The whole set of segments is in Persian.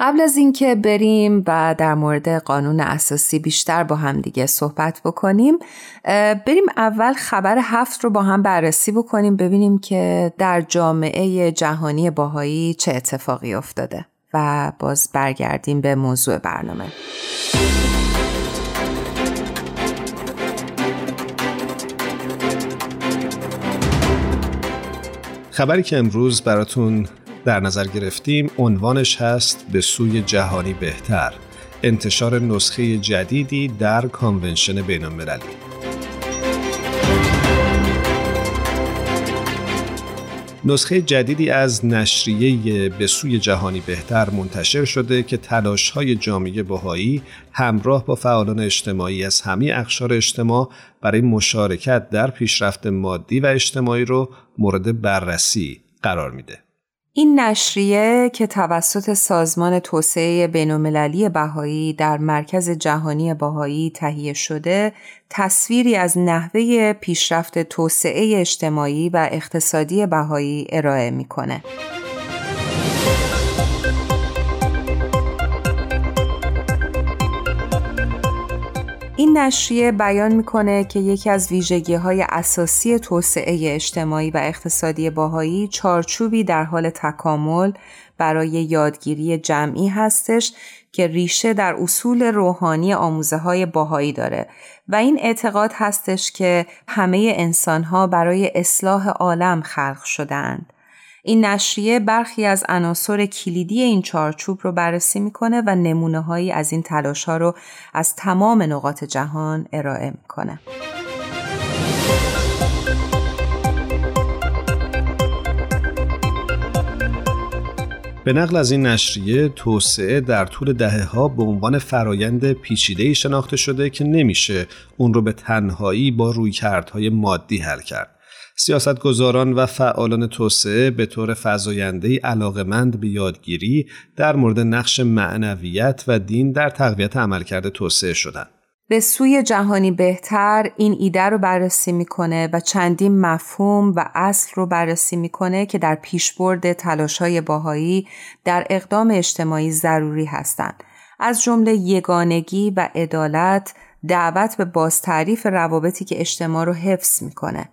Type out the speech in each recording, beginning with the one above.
قبل از اینکه بریم و در مورد قانون اساسی بیشتر با هم دیگه صحبت بکنیم بریم اول خبر هفت رو با هم بررسی بکنیم ببینیم که در جامعه جهانی باهایی چه اتفاقی افتاده و باز برگردیم به موضوع برنامه. خبری که امروز براتون در نظر گرفتیم عنوانش هست به سوی جهانی بهتر انتشار نسخه جدیدی در کانونشن بین المللی نسخه جدیدی از نشریه به سوی جهانی بهتر منتشر شده که تلاش های جامعه بهایی همراه با فعالان اجتماعی از همه اقشار اجتماع برای مشارکت در پیشرفت مادی و اجتماعی رو مورد بررسی قرار میده. این نشریه که توسط سازمان توسعه بینالمللی بهایی در مرکز جهانی بهایی تهیه شده تصویری از نحوه پیشرفت توسعه اجتماعی و اقتصادی بهایی ارائه می‌کنه. این نشریه بیان می‌کنه که یکی از ویژگی های اساسی توسعه اجتماعی و اقتصادی باهایی چارچوبی در حال تکامل برای یادگیری جمعی هستش که ریشه در اصول روحانی آموزه های باهایی داره و این اعتقاد هستش که همه انسان ها برای اصلاح عالم خلق شدند. این نشریه برخی از عناصر کلیدی این چارچوب رو بررسی می‌کنه و نمونه هایی از این تلاش ها رو از تمام نقاط جهان ارائه می‌کنه. به نقل از این نشریه توسعه در طول دهه ها به عنوان فرایند پیچیده شناخته شده که نمیشه اون رو به تنهایی با رویکردهای مادی حل کرد. سیاستگزاران و فعالان توسعه به طور فضاینده علاقمند به یادگیری در مورد نقش معنویت و دین در تقویت عملکرد توسعه شدند. به سوی جهانی بهتر این ایده رو بررسی می‌کنه و چندین مفهوم و اصل رو بررسی می‌کنه که در پیشبرد تلاشهای باهایی در اقدام اجتماعی ضروری هستند. از جمله یگانگی و عدالت، دعوت به بازتعریف روابطی که اجتماع رو حفظ می‌کنه.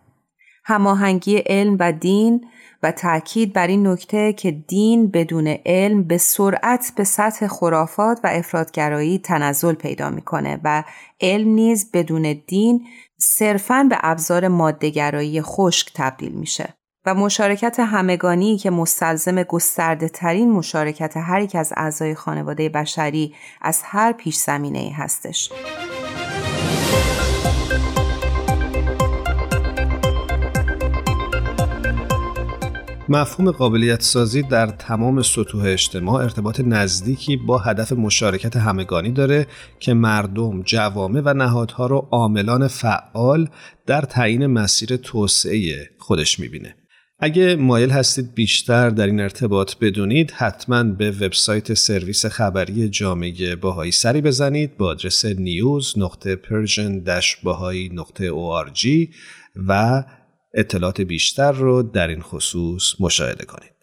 هماهنگی علم و دین و تاکید بر این نکته که دین بدون علم به سرعت به سطح خرافات و افرادگرایی تنزل پیدا می‌کنه و علم نیز بدون دین صرفاً به ابزار مادهگرایی خشک تبدیل میشه و مشارکت همگانی که مستلزم گسترده ترین مشارکت هر یک از اعضای خانواده بشری از هر پیش زمینه هستش. مفهوم قابلیت سازی در تمام سطوح اجتماع ارتباط نزدیکی با هدف مشارکت همگانی داره که مردم، جوامع و نهادها رو عاملان فعال در تعیین مسیر توسعه خودش می‌بینه. اگه مایل هستید بیشتر در این ارتباط بدونید حتما به وبسایت سرویس خبری جامعه باهایی سری بزنید با آدرس نقطه و اطلاعات بیشتر رو در این خصوص مشاهده کنید.